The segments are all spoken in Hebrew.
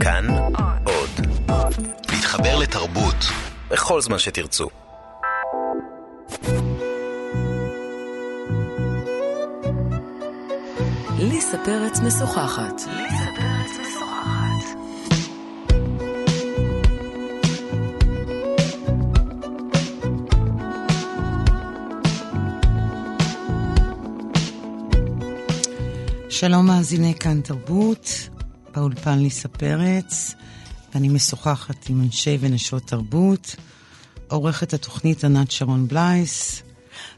כאן עוד. להתחבר לתרבות בכל זמן שתרצו. ליסה פרץ משוחחת. שלום מאזיני כאן תרבות, באולפן ליסה פרץ, ואני משוחחת עם אנשי ונשות תרבות, עורכת התוכנית ענת שרון בלייס.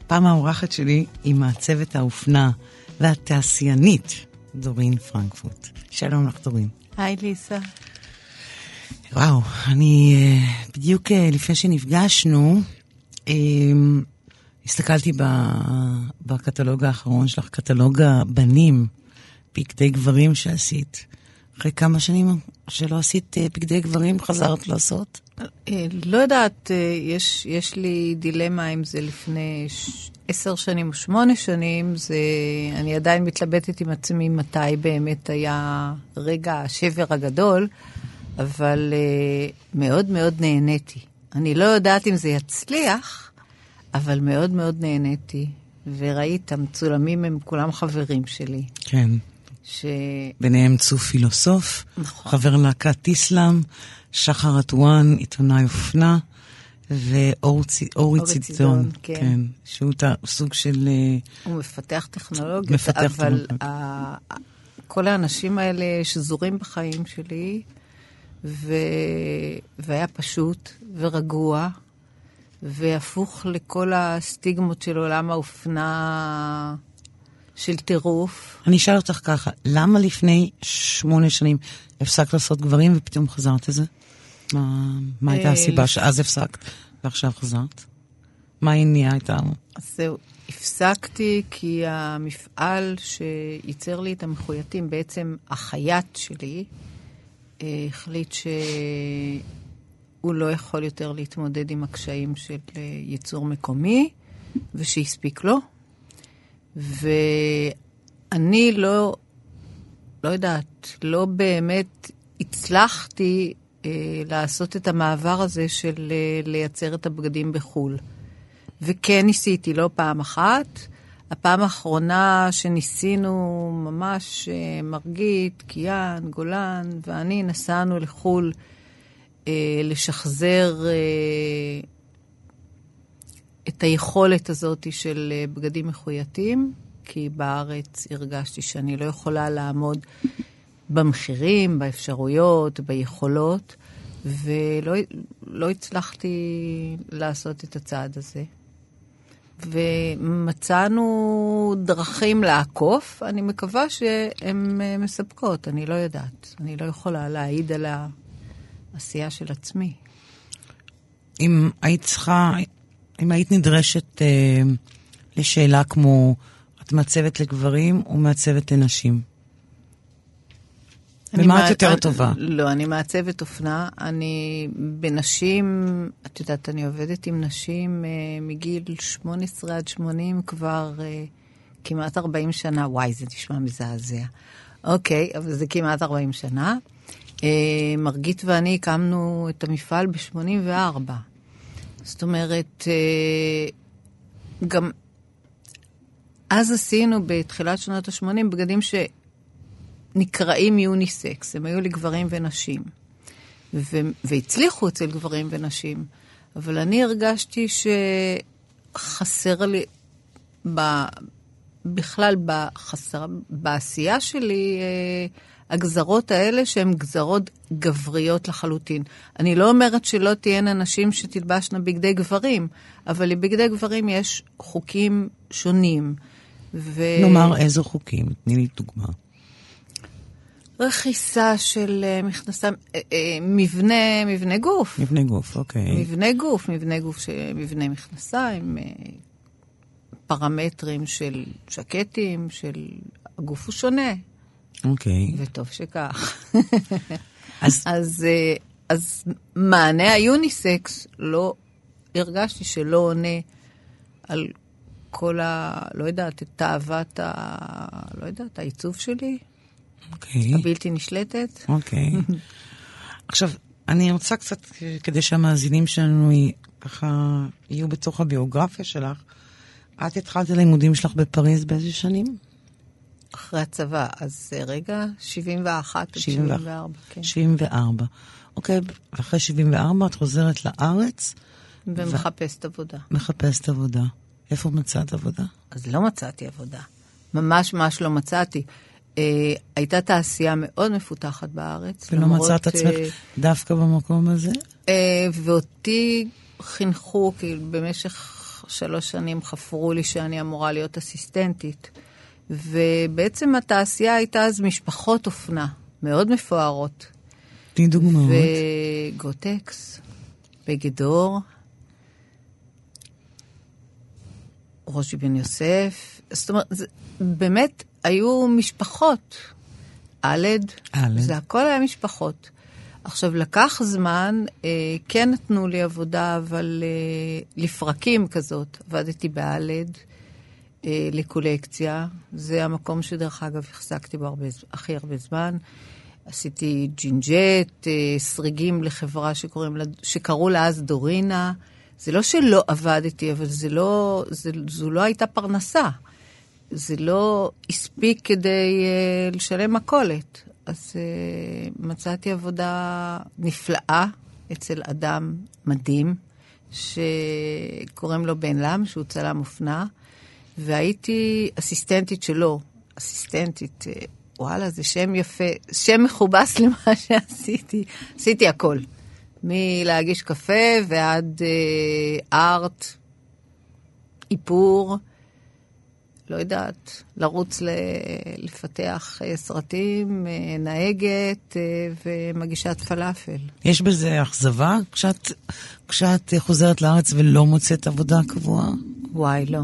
פעם האורחת שלי היא מעצבת האופנה והתעשיינית דורין פרנקפורט. שלום לך דורין. היי ליסה. וואו, אני אה, בדיוק אה, לפני שנפגשנו, אה, הסתכלתי בקטלוג האחרון שלך, קטלוג הבנים, בגדי גברים שעשית. אחרי כמה שנים שלא עשית בגדי גברים, חזרת לעשות? לא יודעת, יש, יש לי דילמה אם זה לפני. עשר שנים או שמונה שנים, זה... אני עדיין מתלבטת עם עצמי מתי באמת היה רגע השבר הגדול, אבל מאוד מאוד נהניתי. אני לא יודעת אם זה יצליח, אבל מאוד מאוד נהניתי. וראית, המצולמים הם כולם חברים שלי. כן. ש... ביניהם צוף פילוסוף, נכון. חבר להקת איסלאם, שחר אטואן, עיתונאי אופנה. ואורי צידון, כן. כן, שהוא סוג של... אה, הוא מפתח טכנולוגיות, מפתח אבל ה... כל האנשים האלה שזורים בחיים שלי, ו... והיה פשוט ורגוע, והפוך לכל הסטיגמות של עולם האופנה של טירוף. אני אשאל אותך ככה, למה לפני שמונה שנים הפסקת לעשות גברים ופתאום חזרת לזה? מה, מה הייתה אה, הסיבה שאז הפסקת ועכשיו חזרת? מה הניעה איתנו? אז זהו, הפסקתי כי המפעל שייצר לי את המחויטים, בעצם החייט שלי, אה, החליט שהוא לא יכול יותר להתמודד עם הקשיים של אה, ייצור מקומי, ושהספיק לו. ואני לא, לא יודעת, לא באמת הצלחתי אה, לעשות את המעבר הזה של אה, לייצר את הבגדים בחו"ל. וכן ניסיתי, לא פעם אחת. הפעם האחרונה שניסינו, ממש אה, מרגית, קיאן, גולן ואני נסענו לחו"ל אה, לשחזר אה, את היכולת הזאת של אה, בגדים מחויטים, כי בארץ הרגשתי שאני לא יכולה לעמוד במחירים, באפשרויות, ביכולות, ולא לא הצלחתי לעשות את הצעד הזה. ומצאנו דרכים לעקוף, אני מקווה שהן אה, מספקות, אני לא יודעת. אני לא יכולה להעיד על העשייה של עצמי. אם היית צריכה, אם היית נדרשת אה, לשאלה כמו, את מעצבת לגברים או מעצבת לנשים? במה את יותר אני, טובה? לא, אני מעצבת אופנה. אני בנשים, את יודעת, אני עובדת עם נשים אה, מגיל 18 עד 80 כבר אה, כמעט 40 שנה. וואי, זה נשמע מזעזע. אוקיי, אבל זה כמעט 40 שנה. אה, מרגית ואני הקמנו את המפעל ב-84. זאת אומרת, אה, גם אז עשינו בתחילת שנות ה-80 בגדים ש... נקראים יוניסקס, הם היו לגברים ונשים. ו- והצליחו אצל גברים ונשים. אבל אני הרגשתי שחסר לי, ב- בכלל בחסר, בעשייה שלי, אה, הגזרות האלה שהן גזרות גבריות לחלוטין. אני לא אומרת שלא תהיינה נשים שתלבשנה בגדי גברים, אבל לבגדי גברים יש חוקים שונים. ו... נאמר איזה חוקים? תני לי דוגמה. רכיסה של אה, מכנסיים, אה, אה, מבנה, מבנה גוף. מבנה גוף, אוקיי. מבנה גוף, מבנה גוף, של מבנה מכנסיים, פרמטרים של שקטים, של... הגוף הוא שונה. אוקיי. וטוב שכך. אז... אז, אז מענה היוניסקס, לא, הרגשתי שלא עונה על כל ה... לא יודעת, את תאוות ה... לא יודעת, העיצוב שלי. אוקיי. הבלתי נשלטת. אוקיי. עכשיו, אני רוצה קצת, כדי שהמאזינים שלנו ככה יהיו בתוך הביוגרפיה שלך, את התחלת הלימודים שלך בפריז באיזה שנים? אחרי הצבא, אז אה, רגע, 71 עד 74, כן. 74. אוקיי, ואחרי 74 את חוזרת לארץ? ומחפשת ו... עבודה. מחפשת עבודה. איפה מצאת עבודה? אז לא מצאתי עבודה. ממש ממש לא מצאתי. אה, הייתה תעשייה מאוד מפותחת בארץ. ולא למרות, מצאת עצמך אה, דווקא במקום הזה? אה, ואותי חינכו, כי במשך שלוש שנים חפרו לי שאני אמורה להיות אסיסטנטית. ובעצם התעשייה הייתה אז משפחות אופנה, מאוד מפוארות. תני דוגמאות. וגוטקס, בגדור, ראשי בן יוסף. זאת אומרת, זה, באמת היו משפחות. אלד, זה הכל היה משפחות. עכשיו, לקח זמן, אה, כן נתנו לי עבודה, אבל אה, לפרקים כזאת. עבדתי באלד, אה, לקולקציה. זה המקום שדרך אגב החזקתי בו הרבה, הכי הרבה זמן. עשיתי ג'ינג'ט, אה, סריגים לחברה שקוראים לה, שקראו לה אז דורינה. זה לא שלא עבדתי, אבל זה לא, זה, זו לא הייתה פרנסה. זה לא הספיק כדי אה, לשלם מכולת. אז אה, מצאתי עבודה נפלאה אצל אדם מדהים, שקוראים לו בן לם, שהוא צלם אופנה, והייתי אסיסטנטית שלו, אסיסטנטית, uh, וואלה, זה שם יפה, שם מכובס למה שעשיתי. עשיתי הכל. מלהגיש קפה ועד אה, ארט, איפור, לא יודעת, לרוץ ל, לפתח אה, סרטים, אה, נהגת אה, ומגישת פלאפל. יש בזה אכזבה כשאת, כשאת חוזרת לארץ ולא מוצאת עבודה קבועה? וואי, לא.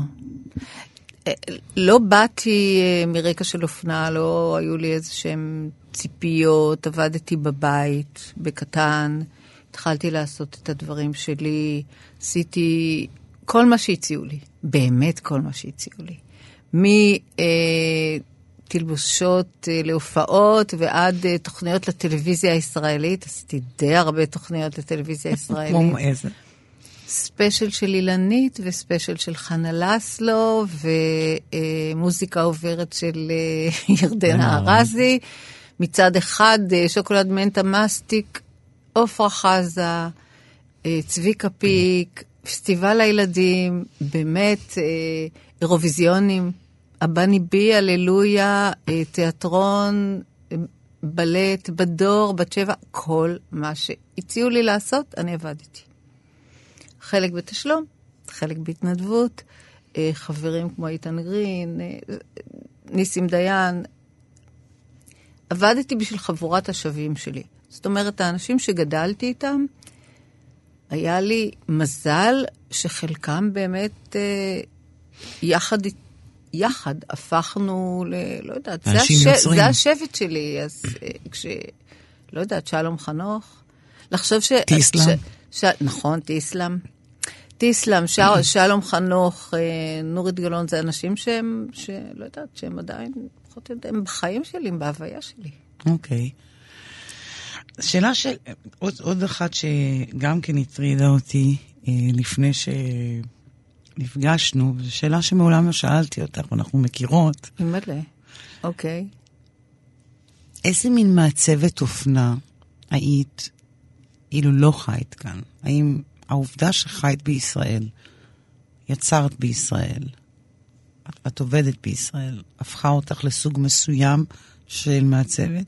אה, לא באתי אה, מרקע של אופנה, לא היו לי איזה שהן ציפיות, עבדתי בבית, בקטן. התחלתי לעשות את הדברים שלי, עשיתי כל מה שהציעו לי, באמת כל מה שהציעו לי. מתלבושות אה, להופעות ועד תוכניות לטלוויזיה הישראלית, עשיתי די הרבה תוכניות לטלוויזיה הישראלית. כמו איזה? special של אילנית ו special של חנה לסלו ומוזיקה עוברת של ירדנה ארזי. מצד אחד שוקולד מנטה מסטיק עופרה חזה, אה, צביקה פיק, פסטיבל הילדים, באמת, אה, אירוויזיונים, הבני בי, הללויה, אה, תיאטרון, בלט, בדור, בת שבע, כל מה שהציעו לי לעשות, אני עבדתי. חלק בתשלום, חלק בהתנדבות, חברים כמו איתן גרין, ניסים דיין. עבדתי בשביל חבורת השווים שלי. זאת אומרת, האנשים שגדלתי איתם, היה לי מזל שחלקם באמת אה, יחד, יחד הפכנו ל... לא יודעת, זה, הש... זה השבט שלי. אז אה, כש... לא יודעת, שלום חנוך. לחשוב ש... טיסלאם. ש... ש... נכון, טיסלאם. טיסלאם, ש... שלום חנוך, אה, נורית גלאון, זה אנשים שהם, שלא יודעת, שהם עדיין, פחות יודעת, הם בחיים שלי, הם בהוויה שלי. אוקיי. Okay. שאלה של... עוד, עוד אחת שגם כן הטרידה אותי אה, לפני שנפגשנו, זו שאלה שמעולם לא שאלתי אותך, אנחנו מכירות. מלא, אוקיי. איזה מין מעצבת אופנה היית אילו לא חיית כאן? האם העובדה שחיית בישראל, יצרת בישראל, את, את עובדת בישראל, הפכה אותך לסוג מסוים של מעצבת?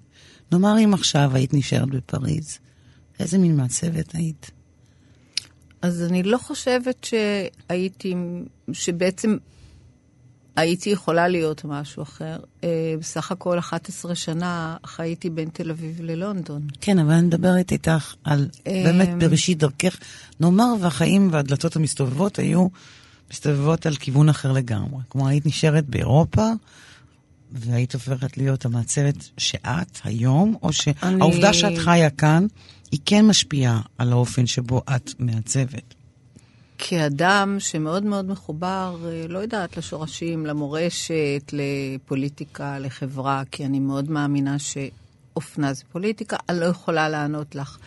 נאמר אם עכשיו היית נשארת בפריז, איזה מין מעצבת היית? אז אני לא חושבת שהייתי, שבעצם הייתי יכולה להיות משהו אחר. אה, בסך הכל 11 שנה חייתי בין תל אביב ללונדון. כן, אבל אני מדברת איתך על באמת אה, בראשית דרכך. נאמר והחיים והדלתות המסתובבות היו מסתובבות על כיוון אחר לגמרי. כלומר, היית נשארת באירופה, והיית הופכת להיות המעצבת שאת היום, או שהעובדה אני... שאת חיה כאן, היא כן משפיעה על האופן שבו את מעצבת? כאדם שמאוד מאוד מחובר, אה, לא יודעת, לשורשים, למורשת, לפוליטיקה, לחברה, כי אני מאוד מאמינה אופנה זה פוליטיקה, אני לא יכולה לענות לך.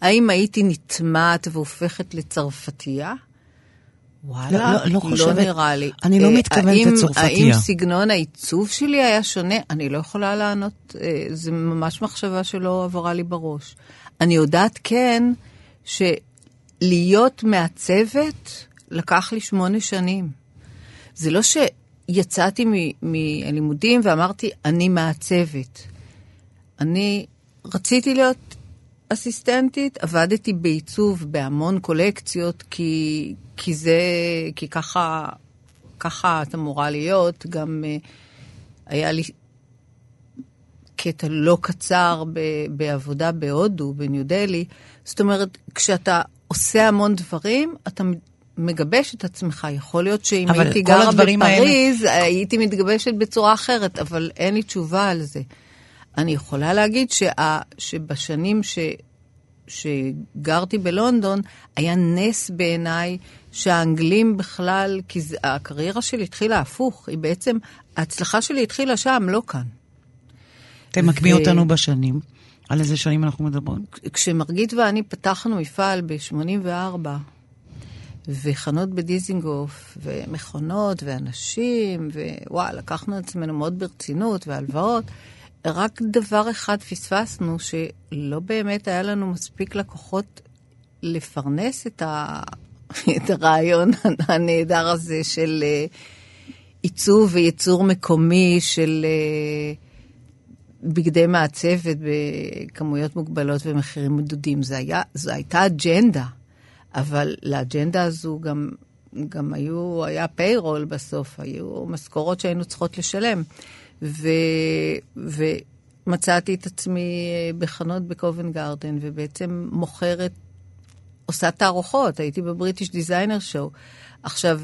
האם הייתי נטמעת והופכת לצרפתייה? וואלה, לא, לא, לא חושבת, לא נראה לי. אני לא אה, מתכוונת האם- לצרפתייה. האם סגנון העיצוב שלי היה שונה? אני לא יכולה לענות, אה, זו ממש מחשבה שלא עברה לי בראש. אני יודעת כן, שלהיות מעצבת לקח לי שמונה שנים. זה לא שיצאתי מהלימודים ואמרתי, אני מעצבת. אני רציתי להיות אסיסטנטית, עבדתי בעיצוב בהמון קולקציות, כי, כי זה, כי ככה, ככה את אמורה להיות. גם uh, היה לי קטע לא קצר בעבודה בהודו, בניו דלי. זאת אומרת, כשאתה עושה המון דברים, אתה מגבש את עצמך. יכול להיות שאם הייתי גרה הדברים האלה- בפריז, הייתי מתגבשת בצורה אחרת, אבל אין לי תשובה על זה. אני יכולה להגיד שה, שבשנים ש, שגרתי בלונדון, היה נס בעיניי שהאנגלים בכלל, כי הקריירה שלי התחילה הפוך, היא בעצם, ההצלחה שלי התחילה שם, לא כאן. תמקמי ו- אותנו בשנים. על איזה שנים אנחנו מדברים? כשמרגית ואני פתחנו מפעל ב-84, וחנות בדיזינגוף, ומכונות, ואנשים, ווואי, לקחנו את עצמנו מאוד ברצינות, והלוואות, רק דבר אחד פספסנו, שלא באמת היה לנו מספיק לקוחות לפרנס את, ה... את הרעיון הנהדר הזה של אה, עיצוב וייצור מקומי של... אה, בגדי מעצבת בכמויות מוגבלות ומחירים מדודים. זה היה, זו הייתה אג'נדה, אבל לאג'נדה הזו גם, גם היו, היה פיירול בסוף, היו משכורות שהיינו צריכות לשלם. ו, ומצאתי את עצמי בחנות בקובן גרדן, ובעצם מוכרת, עושה תערוכות, הייתי בבריטיש דיזיינר שואו. עכשיו,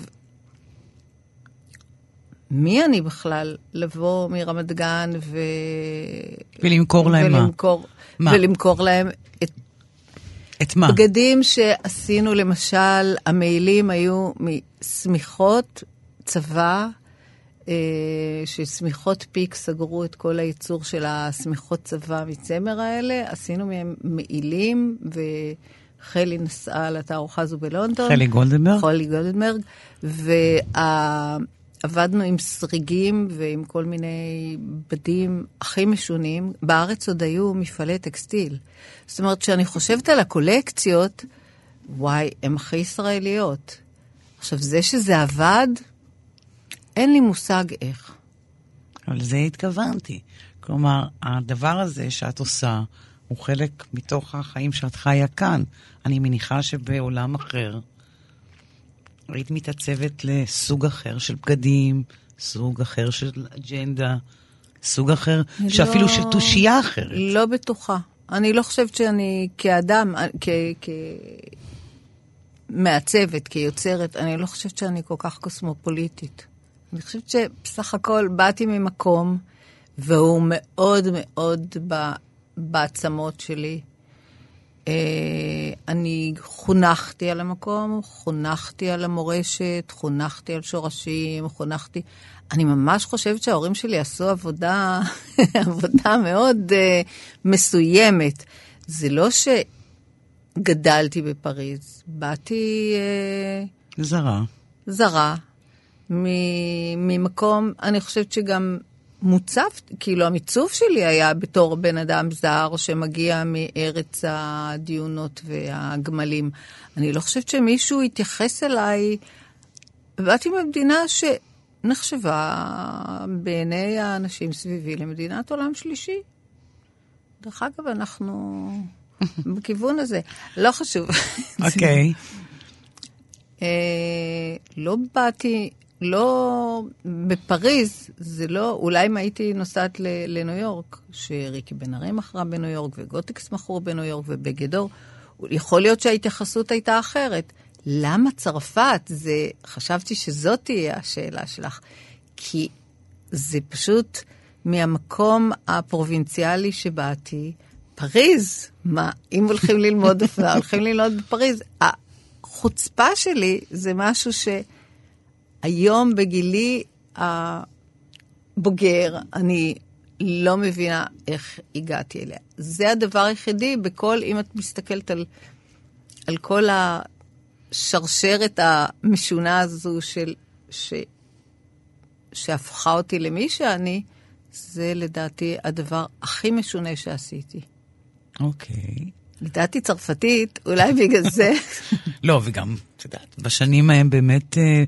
מי אני בכלל לבוא מרמת גן ו... ולמכור להם? ולמכור, מה? ולמכור להם את את מה? בגדים שעשינו, למשל, המעילים היו משמיכות צבא, אה, ששמיכות פיק סגרו את כל הייצור של השמיכות צבא מצמר האלה, עשינו מהם מעילים, וחלי נסעה לתערוכה הזו בלונדון. חלי גולדנברג? חלי גולדנברג, ועבדנו עם סריגים ועם כל מיני בדים הכי משונים. בארץ עוד היו מפעלי טקסטיל. זאת אומרת, כשאני חושבת על הקולקציות, וואי, הן הכי ישראליות. עכשיו, זה שזה עבד, אין לי מושג איך. אבל לזה התכוונתי. כלומר, הדבר הזה שאת עושה הוא חלק מתוך החיים שאת חיה כאן. אני מניחה שבעולם אחר היית מתעצבת לסוג אחר של בגדים, סוג אחר של אג'נדה, סוג אחר, אני שאפילו לא- של תושייה אחרת. לא בטוחה. אני לא חושבת שאני כאדם, כ... כ... מעצבת, כיוצרת, אני לא חושבת שאני כל כך קוסמופוליטית. אני חושבת שבסך הכל באתי ממקום, והוא מאוד מאוד ב... בעצמות שלי. אה, אני חונכתי על המקום, חונכתי על המורשת, חונכתי על שורשים, חונכתי... אני ממש חושבת שההורים שלי עשו עבודה, עבודה מאוד uh, מסוימת. זה לא שגדלתי בפריז, באתי uh, זרה. זרה, ממקום, אני חושבת שגם מוצב, כאילו המיצוב שלי היה בתור בן אדם זר שמגיע מארץ הדיונות והגמלים. אני לא חושבת שמישהו התייחס אליי, באתי ממדינה שנחשבה בעיני האנשים סביבי למדינת עולם שלישי. דרך אגב, אנחנו בכיוון הזה. לא חשוב. אוקיי. אה, לא באתי, לא, בפריז, זה לא, אולי אם הייתי נוסעת לניו יורק, שריקי בן ארי מכרה בניו יורק, וגוטקס מכרו בניו יורק, ובגדור, יכול להיות שההתייחסות הייתה אחרת. למה צרפת? זה, חשבתי שזאת תהיה השאלה שלך. כי זה פשוט מהמקום הפרובינציאלי שבאתי, פריז, מה, אם הולכים ללמוד אופנה, הולכים ללמוד בפריז. החוצפה שלי זה משהו שהיום בגילי הבוגר, אני לא מבינה איך הגעתי אליה. זה הדבר היחידי בכל, אם את מסתכלת על, על כל השרשרת המשונה הזו של, ש, שהפכה אותי למי שאני, זה לדעתי הדבר הכי משונה שעשיתי. אוקיי. Okay. לדעתי צרפתית, אולי בגלל זה. לא, וגם, את יודעת, בשנים ההם באמת אה,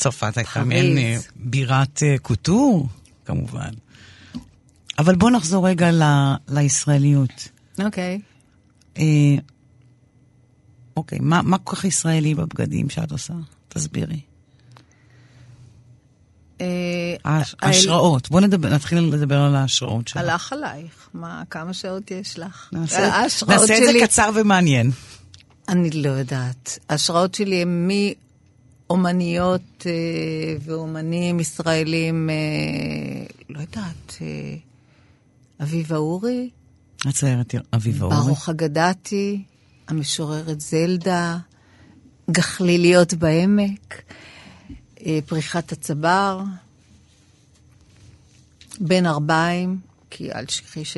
צרפת הייתה מעין אה, בירת אה, קוטור, כמובן. אבל בוא נחזור רגע ל, לישראליות. אוקיי. Okay. אוקיי, מה, מה כל כך ישראלי בבגדים שאת עושה? תסבירי. ההשראות, בואי נתחיל לדבר על ההשראות שלך. הלך עלייך, מה, כמה שעות יש לך? נעשה את זה קצר ומעניין. אני לא יודעת. ההשראות שלי הן מאומניות אה, ואומנים ישראלים, אה, לא יודעת, אה, אביבה אורי. הציירת אביבה אורי. ברוך אגדתי, המשוררת זלדה, גחליליות בעמק. פריחת הצבר, בין ארבעים, כי אל תשכחי ש...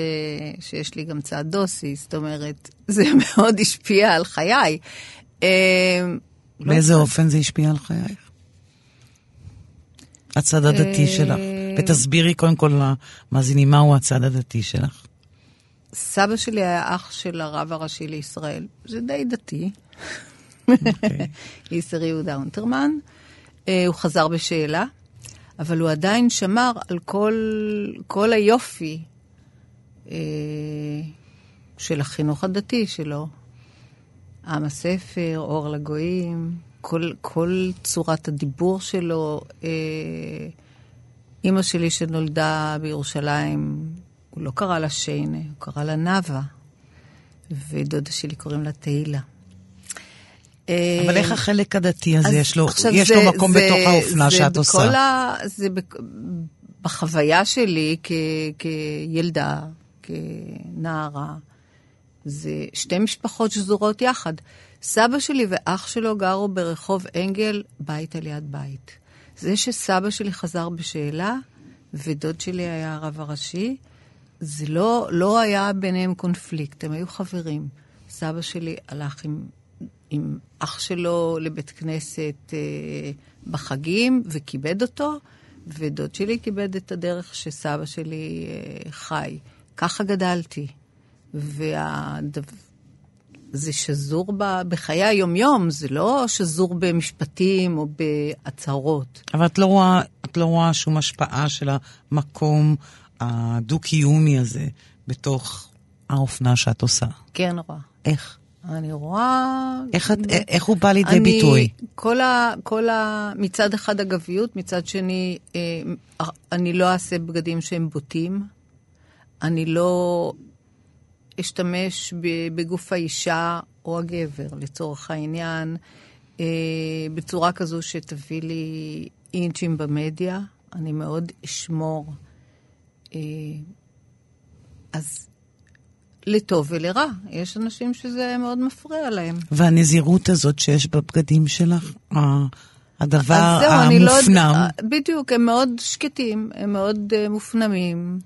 שיש לי גם צעד דוסי, זאת אומרת, זה מאוד השפיע על חיי. באיזה לא אופן זה השפיע על חייך? הצד הדתי שלך. ותסבירי קודם כל למאזינים מהו הצד הדתי שלך. סבא שלי היה אח של הרב הראשי לישראל, זה די דתי. אוקיי. איסר יהודה אונטרמן. אה, הוא חזר בשאלה, אבל הוא עדיין שמר על כל, כל היופי אה, של החינוך הדתי שלו. עם הספר, אור לגויים, כל, כל צורת הדיבור שלו. אה, אימא שלי שנולדה בירושלים, הוא לא קרא לה שיינה, הוא קרא לה נאוה, ודודה שלי קוראים לה תהילה. אבל איך החלק הדתי הזה, יש לו, יש זה, לו מקום זה, בתוך האופנה זה שאת עושה? ה, זה בחוויה שלי כ, כילדה, כנערה, זה שתי משפחות שזורות יחד. סבא שלי ואח שלו גרו ברחוב אנגל, בית על יד בית. זה שסבא שלי חזר בשאלה, ודוד שלי היה הרב הראשי, זה לא, לא היה ביניהם קונפליקט, הם היו חברים. סבא שלי הלך עם עם אח שלו לבית כנסת אה, בחגים וכיבד אותו, ודוד שלי כיבד את הדרך שסבא שלי אה, חי. ככה גדלתי. והדבר... זה שזור ב... בחיי היומיום, זה לא שזור במשפטים או בהצהרות. אבל את לא רואה, את לא רואה שום השפעה של המקום הדו-קיומי הזה בתוך האופנה שאת עושה. כן, רואה. איך? אני רואה... איך, את, איך הוא בא לידי אני, ביטוי? כל ה, כל a, מצד אחד אגביות, מצד שני, אה, אני לא אעשה בגדים שהם בוטים. אני לא אשתמש בגוף האישה או הגבר, לצורך העניין, אה, בצורה כזו שתביא לי אינצ'ים במדיה. אני מאוד אשמור. אה, אז לטוב ולרע. יש אנשים שזה מאוד מפריע להם. והנזירות הזאת שיש בבגדים שלך, הדבר זהו, המופנם. לא, בדיוק, הם מאוד שקטים, הם מאוד uh, מופנמים.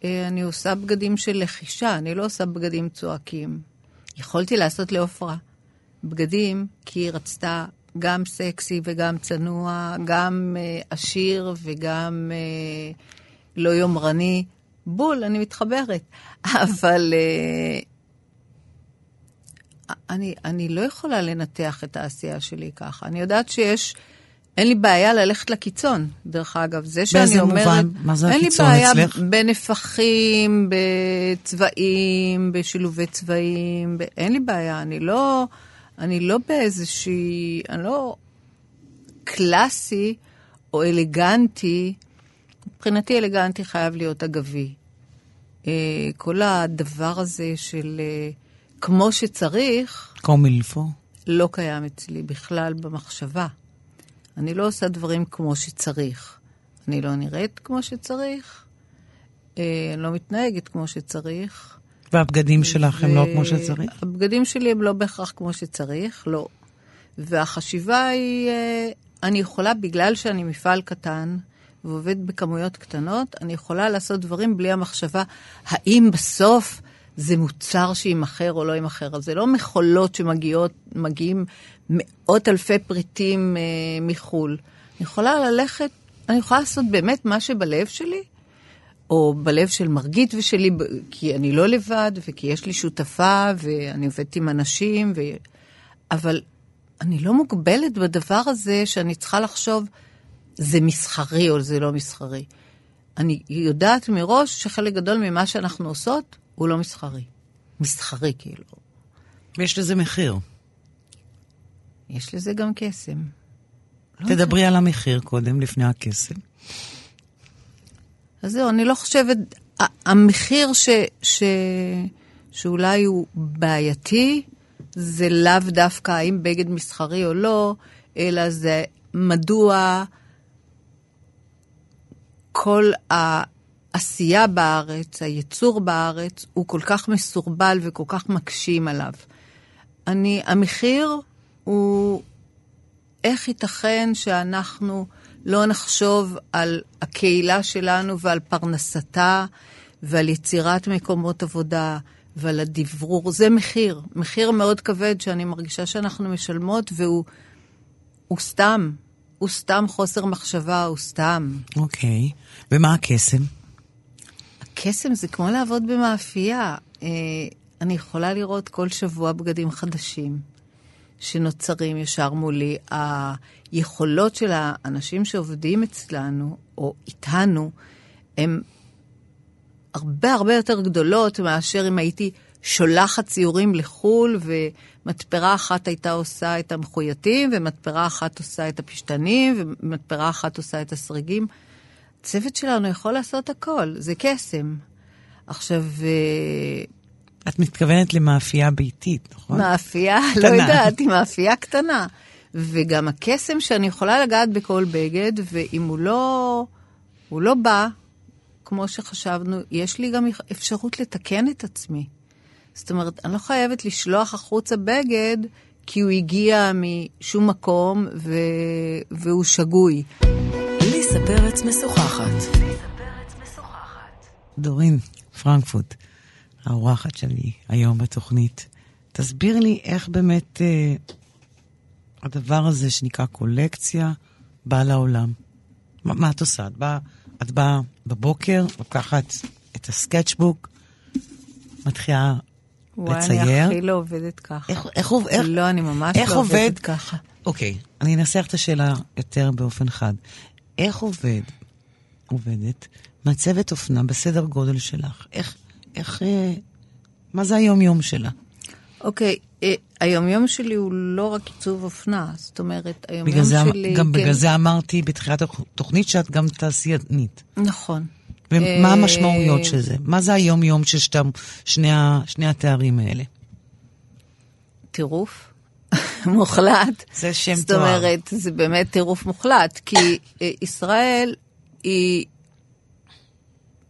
Uh, אני עושה בגדים של לחישה, אני לא עושה בגדים צועקים. יכולתי לעשות לעופרה בגדים, כי היא רצתה גם סקסי וגם צנוע, גם uh, עשיר וגם uh, לא יומרני. בול, אני מתחברת. אבל uh, אני, אני לא יכולה לנתח את העשייה שלי ככה. אני יודעת שיש... אין לי בעיה ללכת לקיצון, דרך אגב. זה שאני אומרת... באיזה מובן? מה זה הקיצון אצלך? אין לי בעיה בנפחים, בצבעים, בשילובי צבעים, ב... אין לי בעיה. אני לא, אני לא באיזושהי... אני לא קלאסי או אלגנטי מבחינתי אלגנטי חייב להיות אגבי. אה, כל הדבר הזה של אה, כמו שצריך... קומילפו. לא קיים אצלי בכלל במחשבה. אני לא עושה דברים כמו שצריך. אני לא נראית כמו שצריך, אה, אני לא מתנהגת כמו שצריך. והבגדים שלך ו... הם לא כמו שצריך? הבגדים שלי הם לא בהכרח כמו שצריך, לא. והחשיבה היא, אני יכולה, בגלל שאני מפעל קטן, ועובד בכמויות קטנות, אני יכולה לעשות דברים בלי המחשבה, האם בסוף זה מוצר שימכר או לא יימכר. זה לא מכולות שמגיעות, מגיעים מאות אלפי פריטים אה, מחו"ל. אני יכולה ללכת, אני יכולה לעשות באמת מה שבלב שלי, או בלב של מרגית ושלי, כי אני לא לבד, וכי יש לי שותפה, ואני עובדת עם אנשים, ו... אבל אני לא מוגבלת בדבר הזה שאני צריכה לחשוב, זה מסחרי או זה לא מסחרי. אני יודעת מראש שחלק גדול ממה שאנחנו עושות הוא לא מסחרי. מסחרי, כאילו. ויש לזה מחיר. יש לזה גם קסם. לא תדברי על המחיר קודם, לפני הקסם. אז זהו, אני לא חושבת... המחיר ש, ש, שאולי הוא בעייתי, זה לאו דווקא האם בגד מסחרי או לא, אלא זה מדוע כל העשייה בארץ, הייצור בארץ, הוא כל כך מסורבל וכל כך מקשים עליו. אני, המחיר הוא איך ייתכן שאנחנו לא נחשוב על הקהילה שלנו ועל פרנסתה ועל יצירת מקומות עבודה ועל הדברור. זה מחיר, מחיר מאוד כבד שאני מרגישה שאנחנו משלמות, והוא הוא סתם, הוא סתם חוסר מחשבה, הוא סתם. אוקיי, okay. ומה הקסם? הקסם זה כמו לעבוד במאפייה. אה, אני יכולה לראות כל שבוע בגדים חדשים. שנוצרים ישר מולי, היכולות של האנשים שעובדים אצלנו, או איתנו, הן הרבה הרבה יותר גדולות מאשר אם הייתי שולחת ציורים לחו"ל, ומתפרה אחת הייתה עושה את המחוייתים, ומתפרה אחת עושה את הפשטנים, ומתפרה אחת עושה את הסריגים. הצוות שלנו יכול לעשות הכל, זה קסם. עכשיו, אה, את מתכוונת למאפייה ביתית, נכון? מאפייה, לא יודעת, היא מאפייה קטנה. וגם הקסם שאני יכולה לגעת בכל בגד, ואם הוא לא, הוא לא בא, כמו שחשבנו, יש לי גם אפשרות לתקן את עצמי. זאת אומרת, אני לא חייבת לשלוח החוצה בגד, כי הוא הגיע משום מקום ו... והוא שגוי. ליסה פרץ משוחחת. דורין, פרנקפורט. האורחת שלי היום בתוכנית. תסביר לי איך באמת אה, הדבר הזה שנקרא קולקציה בא לעולם. מה, מה את עושה? את באה, את באה בבוקר, לוקחת את הסקצ'בוק, מתחילה וואי, לצייר. וואי, אני הכי לא עובדת ככה. איך, איך, איך, לא, אני ממש לא עובד, עובדת ככה. אוקיי, אני אנסח את השאלה יותר באופן חד. איך עובד, עובדת, מעצבת אופנה בסדר גודל שלך? איך, איך... אה, מה זה היום-יום שלה? אוקיי, אה, היום-יום שלי הוא לא רק עיצוב אופנה, זאת אומרת, היום-יום שלי... גם כן. בגלל זה אמרתי בתחילת התוכנית שאת גם תעשיינית. נכון. ומה אה, המשמעויות של זה? מה זה היום-יום של שני, שני התארים האלה? טירוף מוחלט. זה שם תואר. זאת אומרת, זה באמת טירוף מוחלט, כי ישראל היא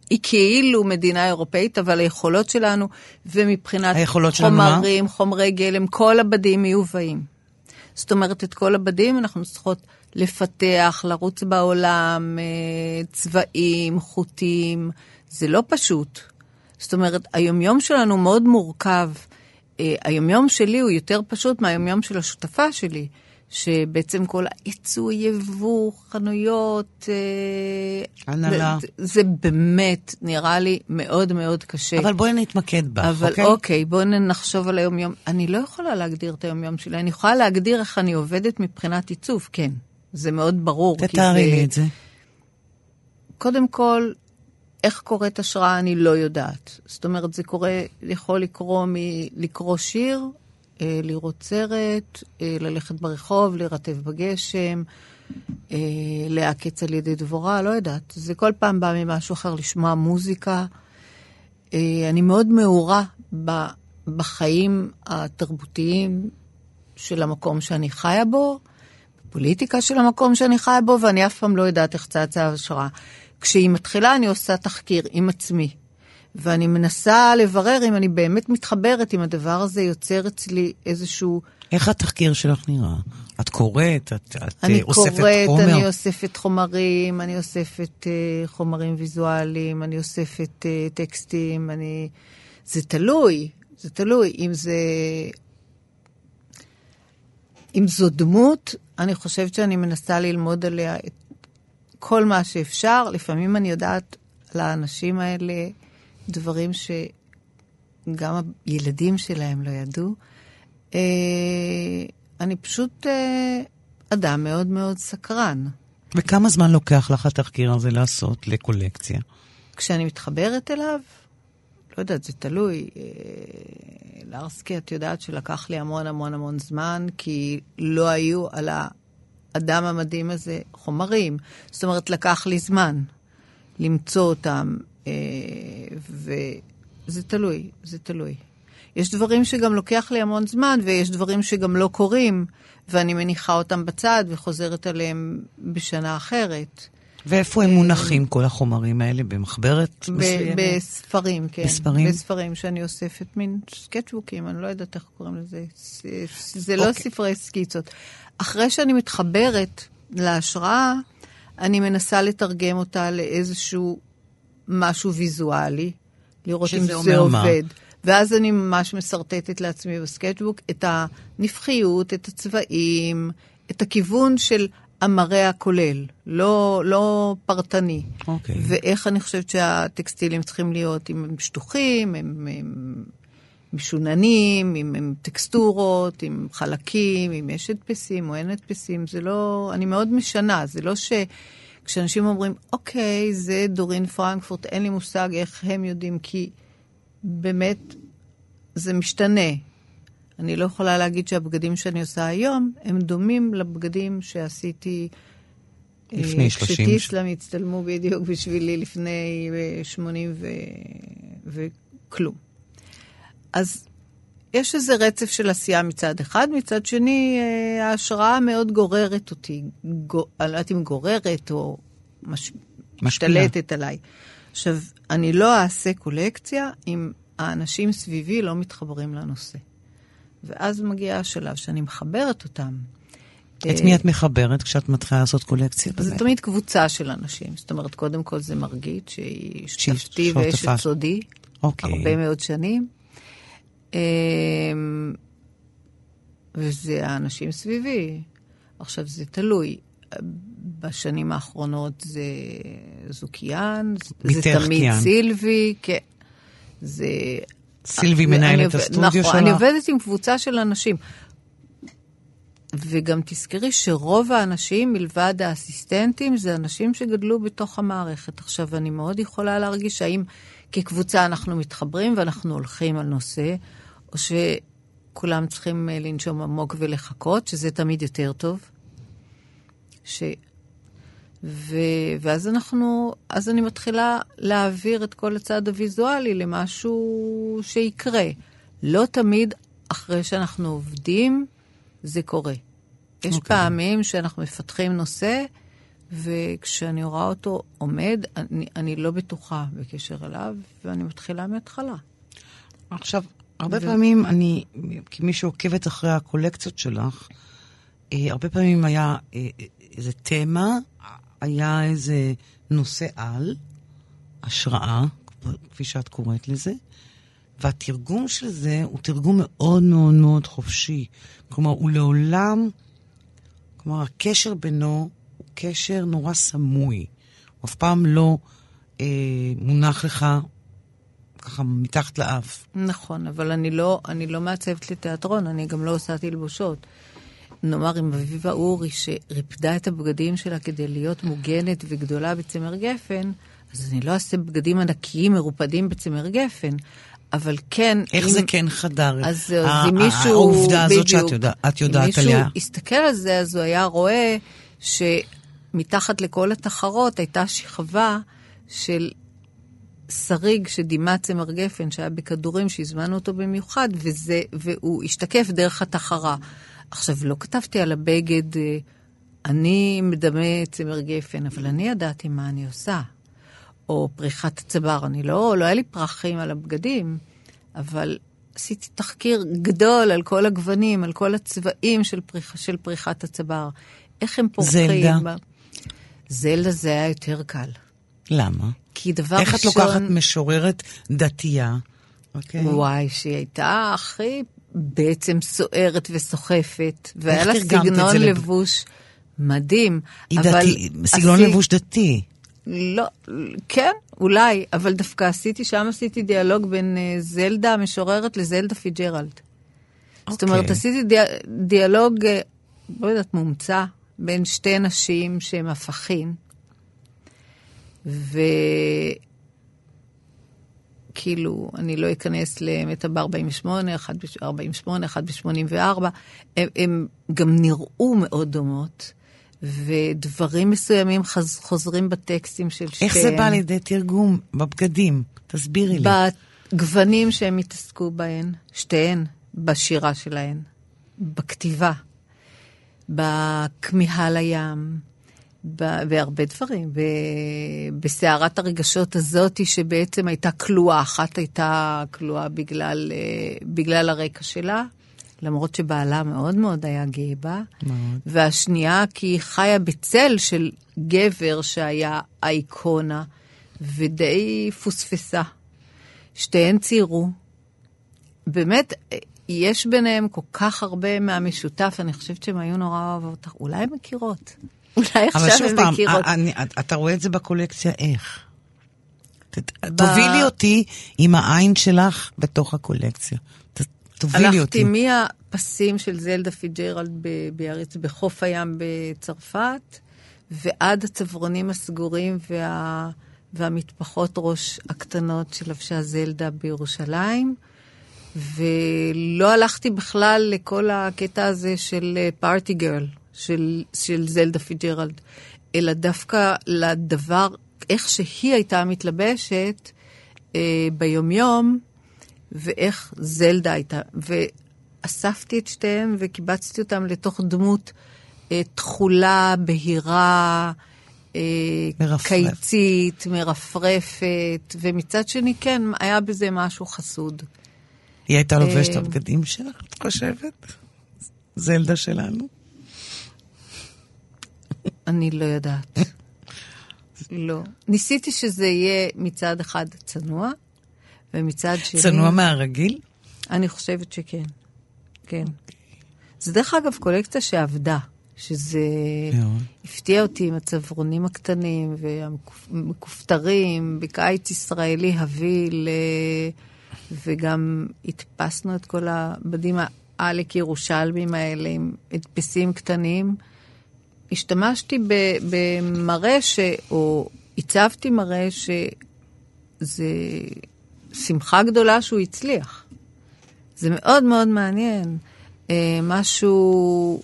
היא כאילו מדינה אירופאית, אבל היכולות שלנו, ומבחינת היכולות חומרים, שלנו חומרי גלם, כל הבדים מיובאים. זאת אומרת, את כל הבדים אנחנו צריכות לפתח, לרוץ בעולם, אה, צבעים, חוטים, זה לא פשוט. זאת אומרת, היומיום שלנו מאוד מורכב. אה, היומיום שלי הוא יותר פשוט מהיומיום של השותפה שלי. שבעצם כל הייצוא, יבוא, חנויות... אה, הנהלה. זה, זה באמת נראה לי מאוד מאוד קשה. אבל בואי נתמקד בך, אבל אוקיי? אוקיי, בואי נחשוב על היום-יום. אני לא יכולה להגדיר את היום-יום שלי, אני יכולה להגדיר איך אני עובדת מבחינת עיצוב, כן. זה מאוד ברור. תתארי לי את זה. קודם כל, איך קוראת השראה אני לא יודעת. זאת אומרת, זה קורה, יכול לקרוא מלקרוא שיר אה, לראות סרט, אה, ללכת ברחוב, להירטב בגשם, אה, להעקץ על ידי דבורה, לא יודעת. זה כל פעם בא ממשהו אחר, לשמוע מוזיקה. אני מאוד מעורה בחיים התרבותיים של המקום שאני חיה בו, בפוליטיקה של המקום שאני חיה בו, ואני אף פעם לא יודעת איך צעצע ההשראה. כשהיא מתחילה, אני עושה תחקיר עם עצמי. ואני מנסה לברר אם אני באמת מתחברת, אם הדבר הזה יוצר אצלי איזשהו... איך התחקיר שלך נראה? את קוראת, את, את אני אוספת קוראת, חומר? אני אוספת חומרים, אני אוספת uh, חומרים ויזואליים, אני אוספת uh, טקסטים, אני... זה תלוי, זה תלוי. אם זה... אם זו דמות, אני חושבת שאני מנסה ללמוד עליה את כל מה שאפשר. לפעמים אני יודעת על האנשים האלה דברים שגם הילדים שלהם לא ידעו. אה, אני פשוט אה, אדם מאוד מאוד סקרן. וכמה זמן לוקח לך התחקיר הזה לעשות לקולקציה? כשאני מתחברת אליו, לא יודעת, זה תלוי. אה, לארסקי, את יודעת שלקח לי המון המון המון זמן, כי לא היו על האדם המדהים הזה חומרים. זאת אומרת, לקח לי זמן למצוא אותם, אה, וזה תלוי, זה תלוי. יש דברים שגם לוקח לי המון זמן, ויש דברים שגם לא קורים, ואני מניחה אותם בצד וחוזרת עליהם בשנה אחרת. ואיפה הם מונחים, כל החומרים האלה? במחברת מסוימת? בספרים, כן. בספרים? בספרים שאני אוספת, מין סקצ'בוקים, אני לא יודעת איך קוראים לזה. זה לא אוקיי. ספרי סקיצות. אחרי שאני מתחברת להשראה, אני מנסה לתרגם אותה לאיזשהו משהו ויזואלי, לראות אם זה אומר מה? עובד. ואז אני ממש משרטטת לעצמי בסקצ'בוק את הנפחיות, את הצבעים, את הכיוון של המראה הכולל, לא, לא פרטני. אוקיי. ואיך אני חושבת שהטקסטילים צריכים להיות, אם הם שטוחים, הם, הם משוננים, אם הם טקסטורות, עם חלקים, אם יש הדפסים או אין הדפסים, זה לא... אני מאוד משנה, זה לא ש... כשאנשים אומרים, אוקיי, זה דורין פרנקפורט, אין לי מושג איך הם יודעים, כי באמת זה משתנה. אני לא יכולה להגיד שהבגדים שאני עושה היום, הם דומים לבגדים שעשיתי... לפני אה, 30 כשטיסלאם הצטלמו בדיוק בשבילי לפני אה, 80 ו... וכלום. אז יש איזה רצף של עשייה מצד אחד, מצד שני, אה, ההשראה מאוד גוררת אותי. גו, אני לא יודעת אם גוררת או מש. משתלטת עליי. עכשיו, אני לא אעשה קולקציה אם האנשים סביבי לא מתחברים לנושא. ואז מגיע השלב שאני מחברת אותם. את מי את מחברת כשאת מתחילה לעשות קולקציה? זה? תמיד קבוצה של אנשים. זאת אומרת, קודם כל זה מרגיט, שהיא שותפתי. ואשת סודי, אוקיי. הרבה מאוד שנים. אמ, וזה האנשים סביבי. עכשיו, זה תלוי. בשנים האחרונות זה זוקיאן, זה תמיד קיאן. סילבי, כן. זה... סילבי מנהלת עובד- הסטודיו שלך? נכון, אני עובדת עם קבוצה של אנשים. וגם תזכרי שרוב האנשים, מלבד האסיסטנטים, זה אנשים שגדלו בתוך המערכת. עכשיו, אני מאוד יכולה להרגיש האם כקבוצה אנחנו מתחברים ואנחנו הולכים על נושא, או שכולם צריכים אה, לנשום עמוק ולחכות, שזה תמיד יותר טוב. ש... ו... ואז אנחנו, אז אני מתחילה להעביר את כל הצד הוויזואלי למשהו שיקרה. לא תמיד אחרי שאנחנו עובדים, זה קורה. יש okay. אוקיי. פעמים שאנחנו מפתחים נושא, וכשאני רואה אותו עומד, אני, אני לא בטוחה בקשר אליו, ואני מתחילה מההתחלה. עכשיו, הרבה ו- פעמים אני, כמי שעוקבת אחרי הקולקציות שלך, אה, הרבה פעמים היה אה, איזה תמה, היה איזה נושא על, השראה, כפי שאת קוראת לזה, והתרגום של זה הוא תרגום מאוד מאוד מאוד חופשי. כלומר, הוא לעולם, כלומר, הקשר בינו הוא קשר נורא סמוי. הוא אף פעם לא אה, מונח לך ככה מתחת לאף. נכון, אבל אני לא, אני לא מעצבת לתיאטרון, אני גם לא עושה תלבושות. נאמר, עם אביבה אורי, שריפדה את הבגדים שלה כדי להיות מוגנת וגדולה בצמר גפן, אז אני לא אעשה בגדים ענקיים מרופדים בצמר גפן, אבל כן... איך אם, זה כן חדר? אז, אז אם ה- מישהו... העובדה הזאת שאת בדיוק, יודע- את יודעת אם עליה. מישהו הסתכל על זה, אז הוא היה רואה שמתחת לכל התחרות הייתה שכבה של שריג שדימה צמר גפן, שהיה בכדורים, שהזמנו אותו במיוחד, וזה, והוא השתקף דרך התחרה. עכשיו, לא כתבתי על הבגד, אה, אני מדמה צמר גפן, אבל אני ידעתי מה אני עושה. או פריחת הצבר. אני לא, לא היה לי פרחים על הבגדים, אבל עשיתי תחקיר גדול על כל הגוונים, על כל הצבעים של, פריח, של פריחת הצבר. איך הם פורחים. זלדה. זלדה זה היה יותר קל. למה? כי דבר איך ראשון... את לוקחת משוררת דתייה? אוקיי. וואי, שהיא הייתה הכי בעצם סוערת וסוחפת, והיה לה סגנון זה לב- לבוש מדהים. היא אבל דתי, סגנון עשי- לבוש דתי. לא, כן, אולי, אבל דווקא עשיתי, שם עשיתי דיאלוג בין אה, זלדה המשוררת לזלדה פיצג'רלד. זאת אומרת, אוקיי. עשיתי דיאל, דיאלוג, אה, לא יודעת, מומצא, בין שתי נשים שהן הפכים, וכאילו, אני לא אכנס למטה ב-48, אחד ב-48, אחד ב-84, הם, הם גם נראו מאוד דומות, ודברים מסוימים חז, חוזרים בטקסטים של שתיהן. איך זה בא לידי תרגום בבגדים? תסבירי לי. בגוונים שהם התעסקו בהן, שתיהן, בשירה שלהן, בכתיבה, בכמיהה לים, בהרבה דברים, בסערת הרגשות הזאתי שבעצם הייתה כלואה, אחת הייתה כלואה בגלל, אה, בגלל הרקע שלה, למרות שבעלה מאוד מאוד היה גאה בה, מאוד. והשנייה כי היא חיה בצל של גבר שהיה האיקונה, ודי פוספסה. שתיהן ציירו. באמת, יש ביניהם כל כך הרבה מהמשותף, אני חושבת שהן היו נורא אוהבות. אולי הן מכירות. אולי אבל עכשיו שוב פעם, מכירות. אני- אתה רואה את זה בקולקציה איך? ב- תובילי אותי עם העין שלך בתוך הקולקציה. ת- תובילי אותי. הלכתי מהפסים של זלדה פיג'רלד ב- ביאריץ, בחוף הים בצרפת, ועד הצוורונים הסגורים וה, והמטפחות ראש הקטנות שלבשה זלדה בירושלים. ולא הלכתי בכלל לכל הקטע הזה של פארטי גרל, של, של זלדה פיג'רלד, אלא דווקא לדבר, איך שהיא הייתה מתלבשת אה, ביומיום, ואיך זלדה הייתה. ואספתי את שתיהן וקיבצתי אותן לתוך דמות אה, תכולה, בהירה, אה, מרפרף. קיצית, מרפרפת, ומצד שני, כן, היה בזה משהו חסוד. היא הייתה לובשת את אה, הבגדים שלך, את חושבת? זלדה שלנו? אני לא יודעת. לא. ניסיתי שזה יהיה מצד אחד צנוע, ומצד שני... צנוע מהרגיל? אני חושבת שכן. כן. זה דרך אגב קולקציה שעבדה, שזה מאוד. הפתיע אותי עם הצוורונים הקטנים והמכופתרים, בקיץ ישראלי הביל, אה, וגם הדפסנו את כל הבדים העלק ירושלמים האלה עם הדפסים קטנים. השתמשתי במראה ש... או הצבתי מראה שזה שמחה גדולה שהוא הצליח. זה מאוד מאוד מעניין. אה, משהו,